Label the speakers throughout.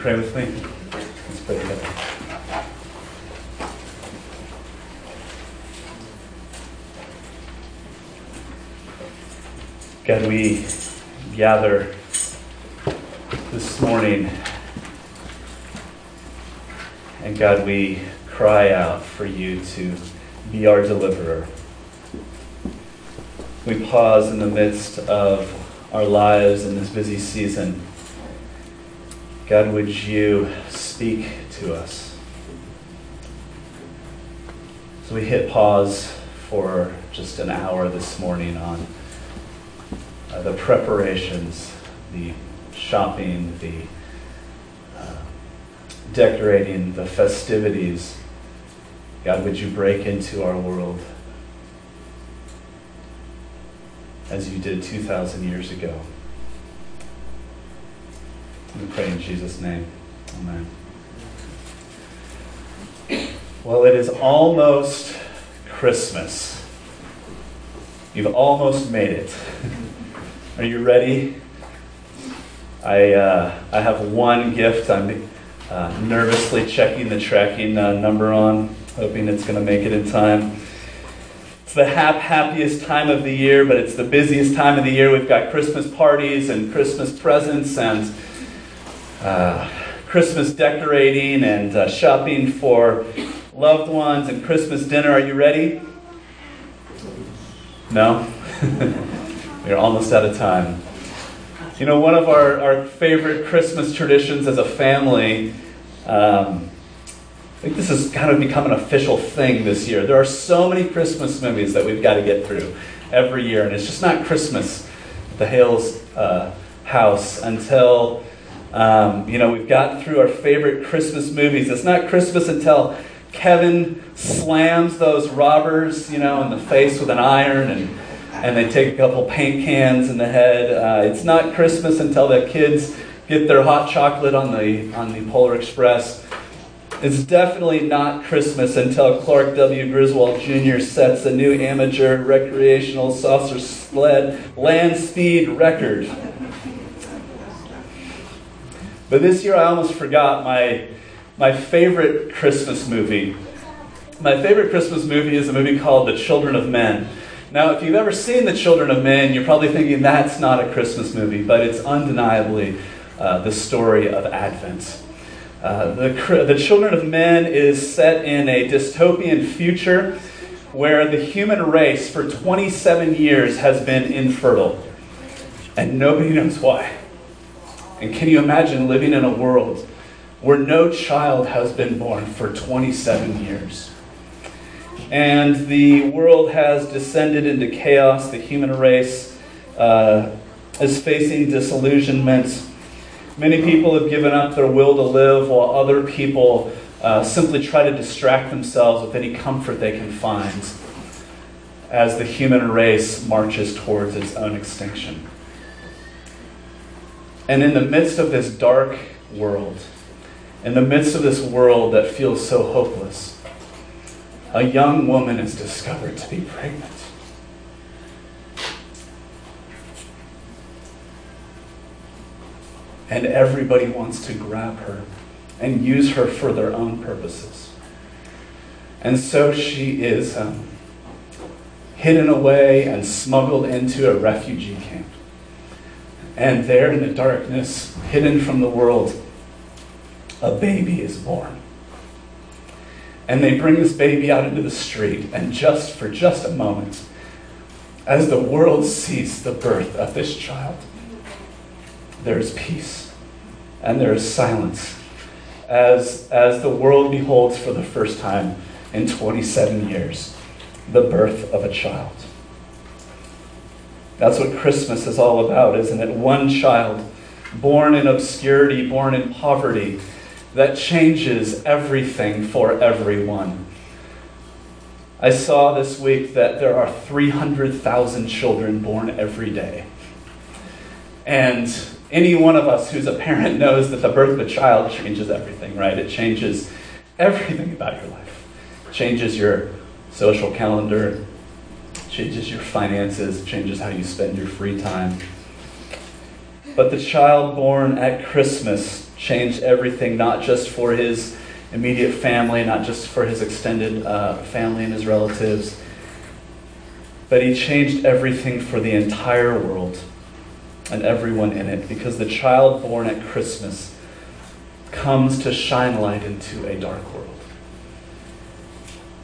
Speaker 1: pray with me? Let's pray together. God, we gather this morning, and God, we cry out for you to be our deliverer. We pause in the midst of our lives in this busy season. God, would you speak to us? So we hit pause for just an hour this morning on uh, the preparations, the shopping, the uh, decorating, the festivities. God, would you break into our world as you did 2,000 years ago? We pray in Jesus' name. Amen. Well, it is almost Christmas. You've almost made it. Are you ready? I, uh, I have one gift I'm uh, nervously checking the tracking uh, number on, hoping it's going to make it in time. It's the hap- happiest time of the year, but it's the busiest time of the year. We've got Christmas parties and Christmas presents and uh, Christmas decorating and uh, shopping for loved ones and Christmas dinner. Are you ready? No? We're almost out of time. You know, one of our, our favorite Christmas traditions as a family, um, I think this has kind of become an official thing this year. There are so many Christmas movies that we've got to get through every year, and it's just not Christmas at the Hales uh, house until, um, you know, we've got through our favorite Christmas movies. It's not Christmas until Kevin slams those robbers, you know, in the face with an iron and, and they take a couple paint cans in the head. Uh, it's not Christmas until the kids get their hot chocolate on the, on the Polar Express. It's definitely not Christmas until Clark W. Griswold Jr. sets a new amateur recreational saucer sled land speed record. But this year I almost forgot my my favorite Christmas movie. My favorite Christmas movie is a movie called The Children of Men. Now, if you've ever seen The Children of Men, you're probably thinking that's not a Christmas movie, but it's undeniably uh, the story of Advent. Uh, the, the Children of Men is set in a dystopian future where the human race for 27 years has been infertile, and nobody knows why. And can you imagine living in a world where no child has been born for 27 years. And the world has descended into chaos. The human race uh, is facing disillusionment. Many people have given up their will to live, while other people uh, simply try to distract themselves with any comfort they can find as the human race marches towards its own extinction. And in the midst of this dark world, in the midst of this world that feels so hopeless, a young woman is discovered to be pregnant. And everybody wants to grab her and use her for their own purposes. And so she is um, hidden away and smuggled into a refugee camp. And there in the darkness, hidden from the world, a baby is born. And they bring this baby out into the street, and just for just a moment, as the world sees the birth of this child, there is peace and there is silence as, as the world beholds for the first time in 27 years the birth of a child. That's what Christmas is all about, isn't it? One child born in obscurity, born in poverty, that changes everything for everyone. I saw this week that there are 300,000 children born every day. And any one of us who's a parent knows that the birth of a child changes everything, right? It changes everything about your life. It changes your social calendar, changes your finances, changes how you spend your free time. But the child born at Christmas changed everything, not just for his immediate family, not just for his extended uh, family and his relatives, but he changed everything for the entire world and everyone in it because the child born at Christmas comes to shine light into a dark world.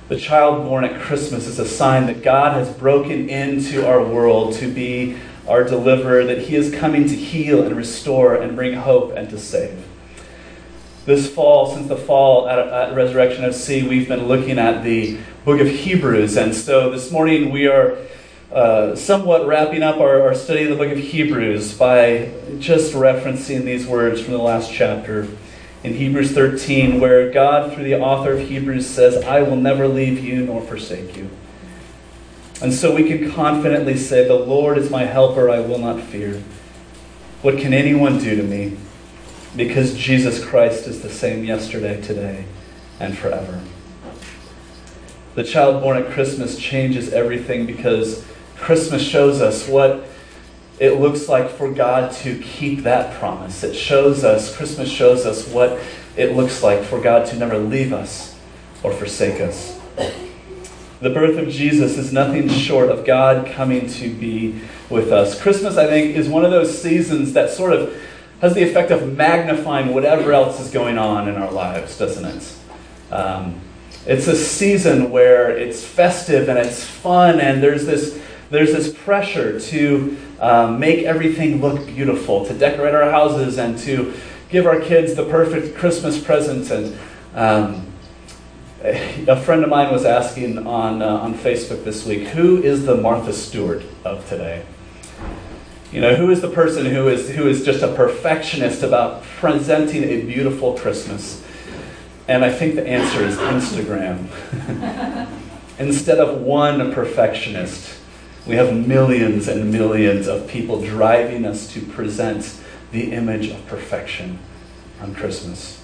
Speaker 1: The child born at Christmas is a sign that God has broken into our world to be our deliverer, that he is coming to heal and restore and bring hope and to save. This fall, since the fall at, at Resurrection FC, we've been looking at the book of Hebrews. And so this morning we are uh, somewhat wrapping up our, our study of the book of Hebrews by just referencing these words from the last chapter in Hebrews 13, where God, through the author of Hebrews, says, I will never leave you nor forsake you. And so we can confidently say, The Lord is my helper, I will not fear. What can anyone do to me? because Jesus Christ is the same yesterday, today, and forever. The child born at Christmas changes everything because Christmas shows us what it looks like for God to keep that promise. It shows us, Christmas shows us what it looks like for God to never leave us or forsake us. The birth of Jesus is nothing short of God coming to be with us. Christmas, I think, is one of those seasons that sort of has the effect of magnifying whatever else is going on in our lives, doesn't it? Um, it's a season where it's festive and it's fun, and there's this, there's this pressure to um, make everything look beautiful, to decorate our houses, and to give our kids the perfect Christmas presents. And um, a friend of mine was asking on, uh, on Facebook this week, who is the Martha Stewart of today? You know, who is the person who is, who is just a perfectionist about presenting a beautiful Christmas? And I think the answer is Instagram. Instead of one perfectionist, we have millions and millions of people driving us to present the image of perfection on Christmas.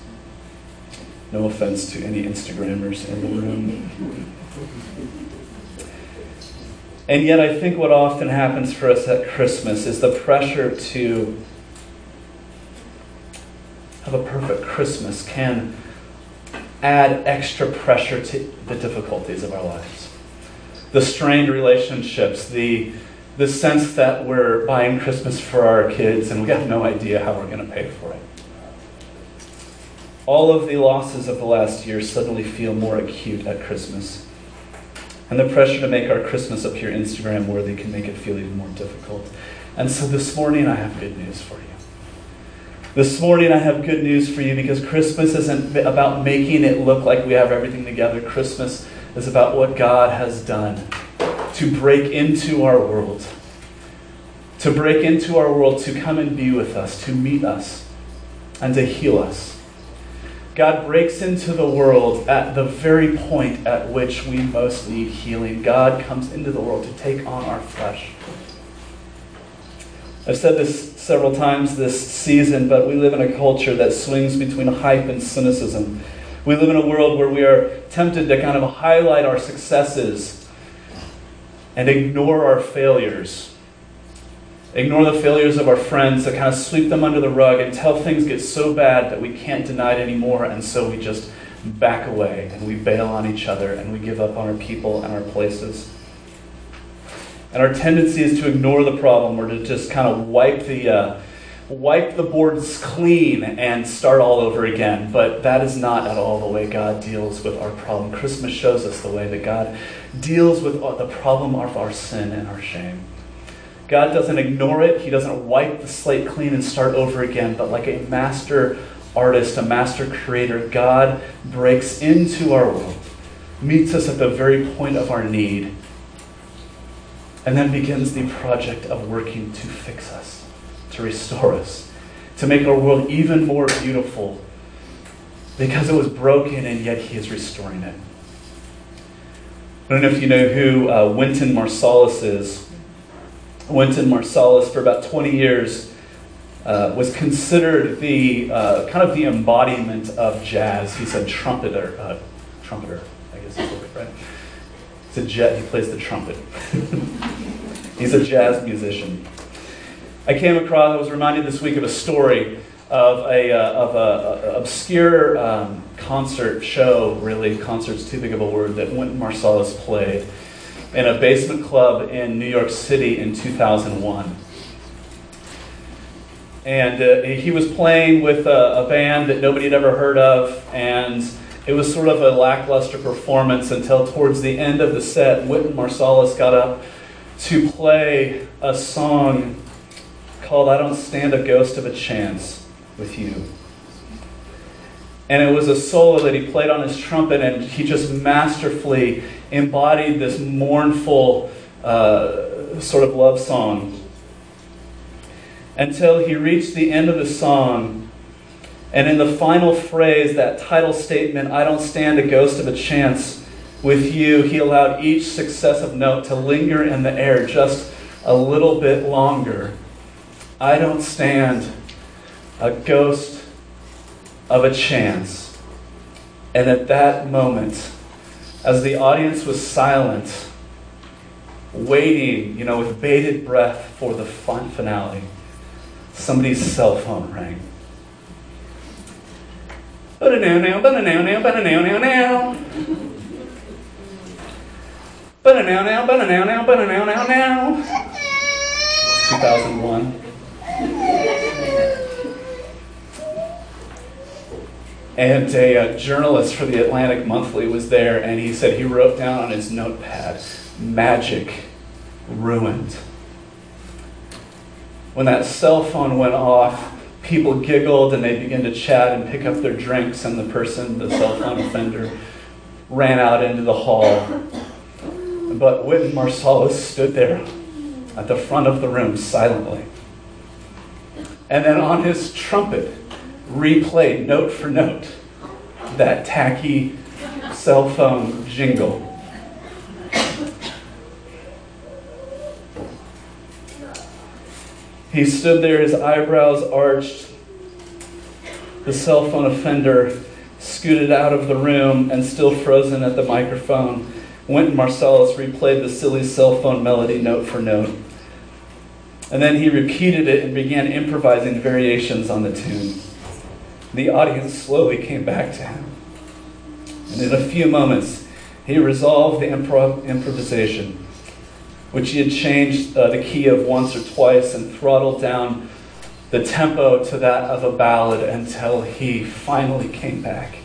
Speaker 1: No offense to any Instagrammers in the room. And yet, I think what often happens for us at Christmas is the pressure to have a perfect Christmas can add extra pressure to the difficulties of our lives. The strained relationships, the, the sense that we're buying Christmas for our kids and we have no idea how we're going to pay for it. All of the losses of the last year suddenly feel more acute at Christmas. And the pressure to make our Christmas appear Instagram worthy can make it feel even more difficult. And so this morning, I have good news for you. This morning, I have good news for you because Christmas isn't about making it look like we have everything together. Christmas is about what God has done to break into our world, to break into our world, to come and be with us, to meet us, and to heal us. God breaks into the world at the very point at which we most need healing. God comes into the world to take on our flesh. I've said this several times this season, but we live in a culture that swings between hype and cynicism. We live in a world where we are tempted to kind of highlight our successes and ignore our failures ignore the failures of our friends, to kind of sweep them under the rug until things get so bad that we can't deny it anymore, and so we just back away and we bail on each other and we give up on our people and our places. And our tendency is to ignore the problem or to just kind of wipe the uh, wipe the boards clean and start all over again. But that is not at all the way God deals with our problem. Christmas shows us the way that God deals with the problem of our sin and our shame. God doesn't ignore it, He doesn't wipe the slate clean and start over again, but like a master artist, a master creator, God breaks into our world, meets us at the very point of our need, and then begins the project of working to fix us, to restore us, to make our world even more beautiful because it was broken and yet He is restoring it. I don't know if you know who uh, Wynton Marsalis is. Wynton Marsalis for about 20 years uh, was considered the uh, kind of the embodiment of jazz. He's a trumpeter, uh, trumpeter, I guess is it, right? He's a jet. He plays the trumpet. He's a jazz musician. I came across, I was reminded this week of a story of a, uh, of a, a obscure um, concert show, really, concert's too big of a word, that Wynton Marsalis played in a basement club in New York City in 2001. And uh, he was playing with a, a band that nobody had ever heard of, and it was sort of a lackluster performance until towards the end of the set, Wynton Marsalis got up to play a song called I Don't Stand a Ghost of a Chance with You. And it was a solo that he played on his trumpet, and he just masterfully embodied this mournful uh, sort of love song until he reached the end of the song. And in the final phrase, that title statement, I don't stand a ghost of a chance with you, he allowed each successive note to linger in the air just a little bit longer. I don't stand a ghost of a chance. And at that moment, as the audience was silent, waiting, you know, with bated breath for the fun finale, somebody's cell phone rang. Ba-da-now-now, ba-da-now-now, ba-da-now-now, now. Ba-da-now-now, ba-da-now-now, ba-da-now-now, now. 2001. And a, a, journalist for the Atlantic Monthly was there, and he said he wrote down on his notepad, magic ruined. When that cell phone went off, people giggled and they began to chat and pick up their drinks, and the person, the cell phone offender, ran out into the hall. But Wynton Marsalis stood there at the front of the room silently. And then on his trumpet, replayed note for note that tacky cell phone jingle. He stood there, his eyebrows arched. The cell phone offender scooted out of the room and, still frozen at the microphone, Wynton Marsalis replayed the silly cell phone melody note for note. And then he repeated it and began improvising variations on the tune. The audience slowly came back to him. And in a few moments, he resolved the improv- improvisation which he had changed uh, the key of once or twice and throttled down the tempo to that of a ballad until he finally came back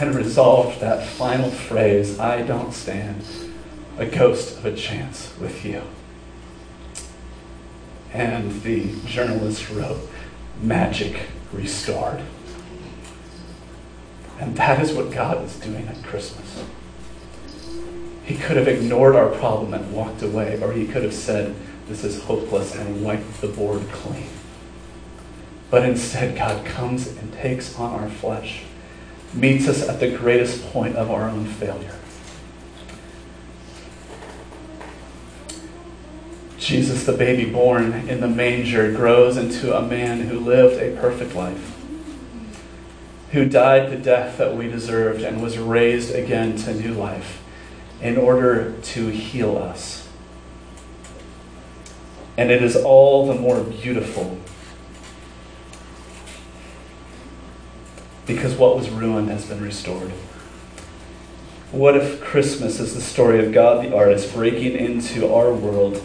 Speaker 1: and resolved that final phrase I don't stand a ghost of a chance with you. And the journalist wrote, Magic restored. And that is what God is doing at Christmas. He could have ignored our problem and walked away, or he could have said, This is hopeless, and wiped the board clean. But instead, God comes and takes on our flesh, meets us at the greatest point of our own failure. Jesus, the baby born in the manger, grows into a man who lived a perfect life, who died the death that we deserved and was raised again to new life in order to heal us. And it is all the more beautiful because what was ruined has been restored. What if Christmas is the story of God the artist breaking into our world,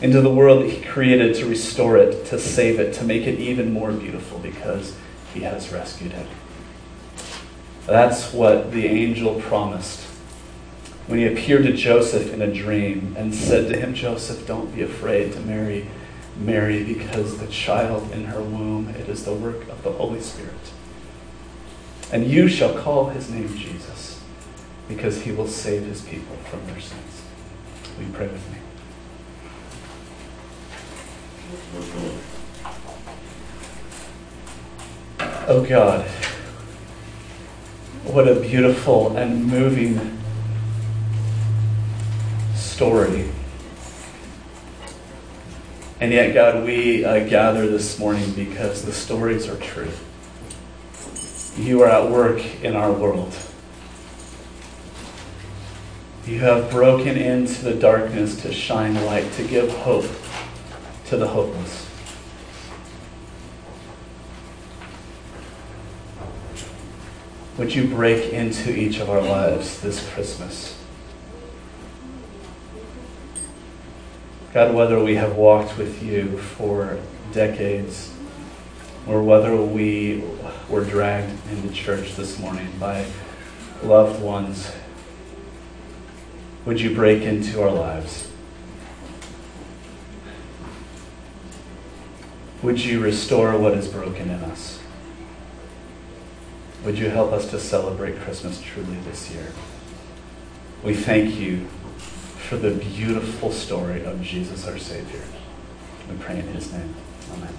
Speaker 1: into the world that He created to restore it, to save it, to make it even more beautiful because He has rescued it? That's what the angel promised when he appeared to Joseph in a dream and said to him, Joseph, don't be afraid to marry Mary because the child in her womb, it is the work of the Holy Spirit. And you shall call his name Jesus because he will save his people from their sins. You pray with me? Oh God, what a beautiful and moving story. And yet, God, we uh, gather this morning because the stories are true. You are at work in our world. You have broken into the darkness to shine light, to give hope to the hopeless. Would you break into each of our lives this Christmas? God, whether we have walked with you for decades or whether we were dragged into church this morning by loved ones, would you break into our lives? Would you restore what is broken in us? Would you help us to celebrate Christmas truly this year? We thank you for the beautiful story of Jesus our Savior. We pray in his name. Amen.